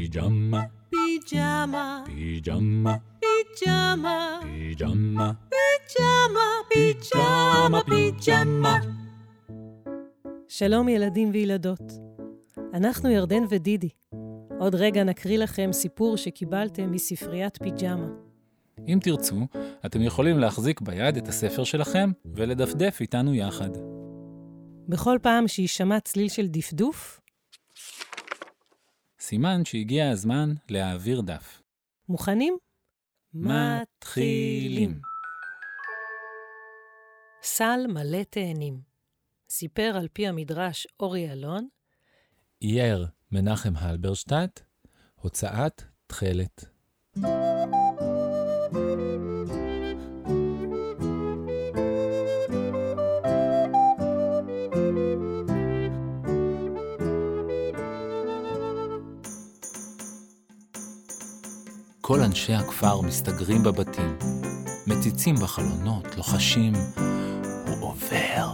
פיג'מה, פיג'מה, פיג'מה, פיג'מה, פיג'מה, פיג'מה, פיג'מה, פיג'מה. שלום ילדים וילדות. אנחנו ירדן ודידי. עוד רגע נקריא לכם סיפור שקיבלתם מספריית פיג'מה. אם תרצו, אתם יכולים להחזיק ביד את הספר שלכם ולדפדף איתנו יחד. בכל פעם שיישמע צליל של דפדוף, סימן שהגיע הזמן להעביר דף. מוכנים? מתחילים. סל מלא תאנים. סיפר על פי המדרש אורי אלון, אייר מנחם הלברשטט, הוצאת תכלת. כל אנשי הכפר מסתגרים בבתים, מציצים בחלונות, לוחשים, הוא עובר.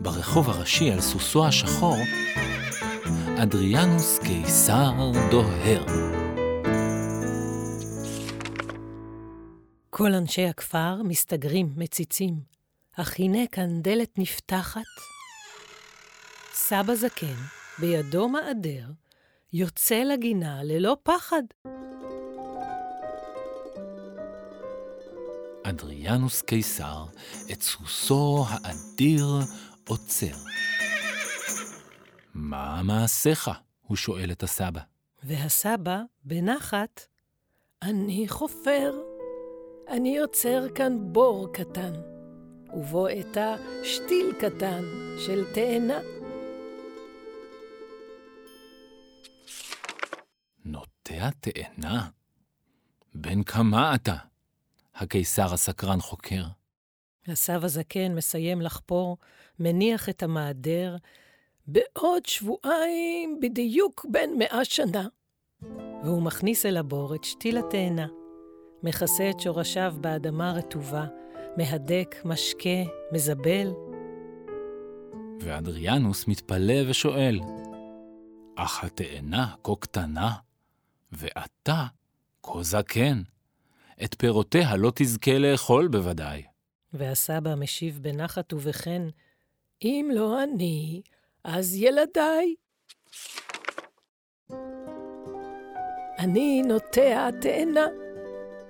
ברחוב הראשי על סוסו השחור, אדריאנוס קיסר דוהר. כל אנשי הכפר מסתגרים, מציצים, אך הנה כאן דלת נפתחת. סבא זקן, בידו מעדר, יוצא לגינה ללא פחד. אדריאנוס קיסר את סוסו האדיר עוצר. מה מעשיך? הוא שואל את הסבא. והסבא, בנחת, אני חופר. אני יוצר כאן בור קטן, ובו אתא שתיל קטן של תאנה. נוטע תאנה? בן כמה אתה? הקיסר הסקרן חוקר. הסבא זקן מסיים לחפור, מניח את המעדר, בעוד שבועיים בדיוק בן מאה שנה. והוא מכניס אל הבור את שתיל התאנה, מכסה את שורשיו באדמה רטובה, מהדק, משקה, מזבל. ואדריאנוס מתפלא ושואל, אך התאנה כה קטנה, ואתה כה זקן, את פירותיה לא תזכה לאכול בוודאי. והסבא משיב בנחת ובחן, אם לא אני, אז ילדיי. אני נוטע תאנה,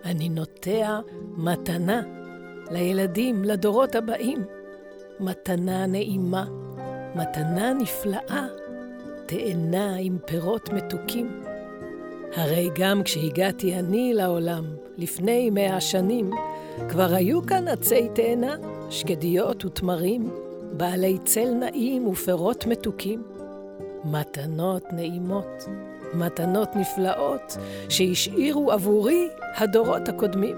אני נוטע מתנה לילדים, לדורות הבאים. מתנה נעימה, מתנה נפלאה, תאנה עם פירות מתוקים. הרי גם כשהגעתי אני לעולם, לפני מאה שנים, כבר היו כאן עצי תאנה, שקדיות ותמרים, בעלי צל נעים ופירות מתוקים. מתנות נעימות, מתנות נפלאות, שהשאירו עבורי הדורות הקודמים.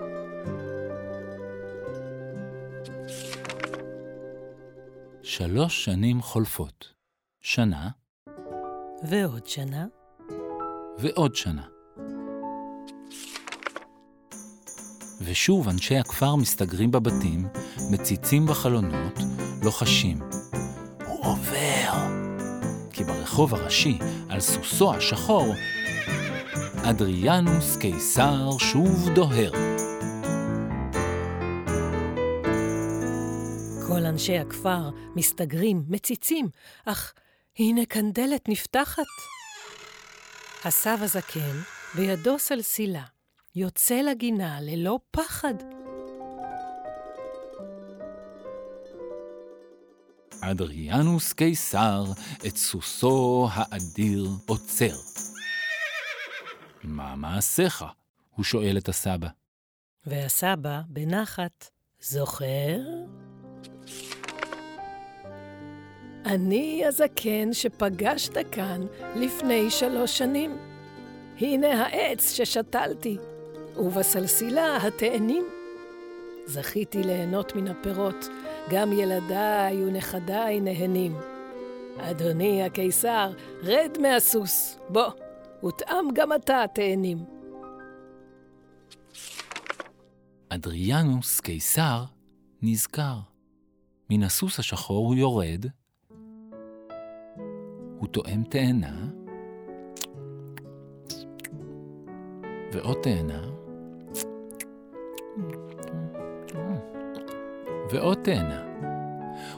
שלוש שנים חולפות. שנה ועוד שנה, ועוד שנה. ושוב אנשי הכפר מסתגרים בבתים, מציצים בחלונות, לוחשים. הוא עובר! כי ברחוב הראשי, על סוסו השחור, אדריאנוס קיסר שוב דוהר. כל אנשי הכפר מסתגרים, מציצים, אך הנה כאן דלת נפתחת. הסב הזקן, בידו סלסילה, יוצא לגינה ללא פחד. אדריאנוס קיסר את סוסו האדיר עוצר. מה מעשיך? הוא שואל את הסבא. והסבא, בנחת, זוכר? אני הזקן שפגשת כאן לפני שלוש שנים. הנה העץ ששתלתי, ובסלסילה התאנים. זכיתי ליהנות מן הפירות, גם ילדיי ונכדיי נהנים. אדוני הקיסר, רד מהסוס, בוא, ותאם גם אתה תאנים. אדריאנוס קיסר נזכר. מן הסוס השחור הוא יורד, הוא תואם תאנה, ועוד תאנה, ועוד תאנה.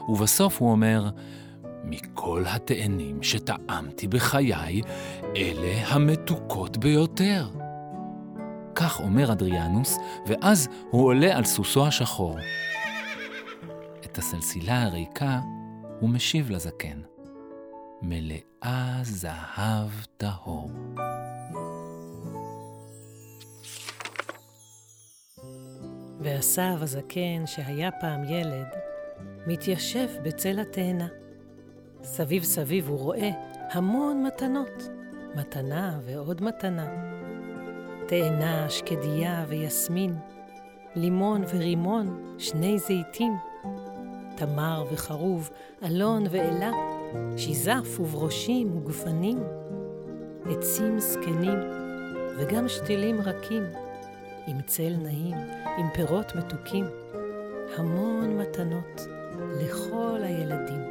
ובסוף הוא אומר, מכל התאנים שטעמתי בחיי, אלה המתוקות ביותר. כך אומר אדריאנוס, ואז הוא עולה על סוסו השחור. את הסלסילה הריקה הוא משיב לזקן. מלאה זהב טהור. ועשו הזקן, שהיה פעם ילד, מתיישב בצל התאנה. סביב סביב הוא רואה המון מתנות, מתנה ועוד מתנה. תאנה, שקדיה ויסמין, לימון ורימון, שני זיתים, תמר וחרוב, אלון ואלה, שיזף וברושים וגפנים, עצים זקנים וגם שתילים רכים, עם צל נעים, עם פירות מתוקים, המון מתנות לכל הילדים.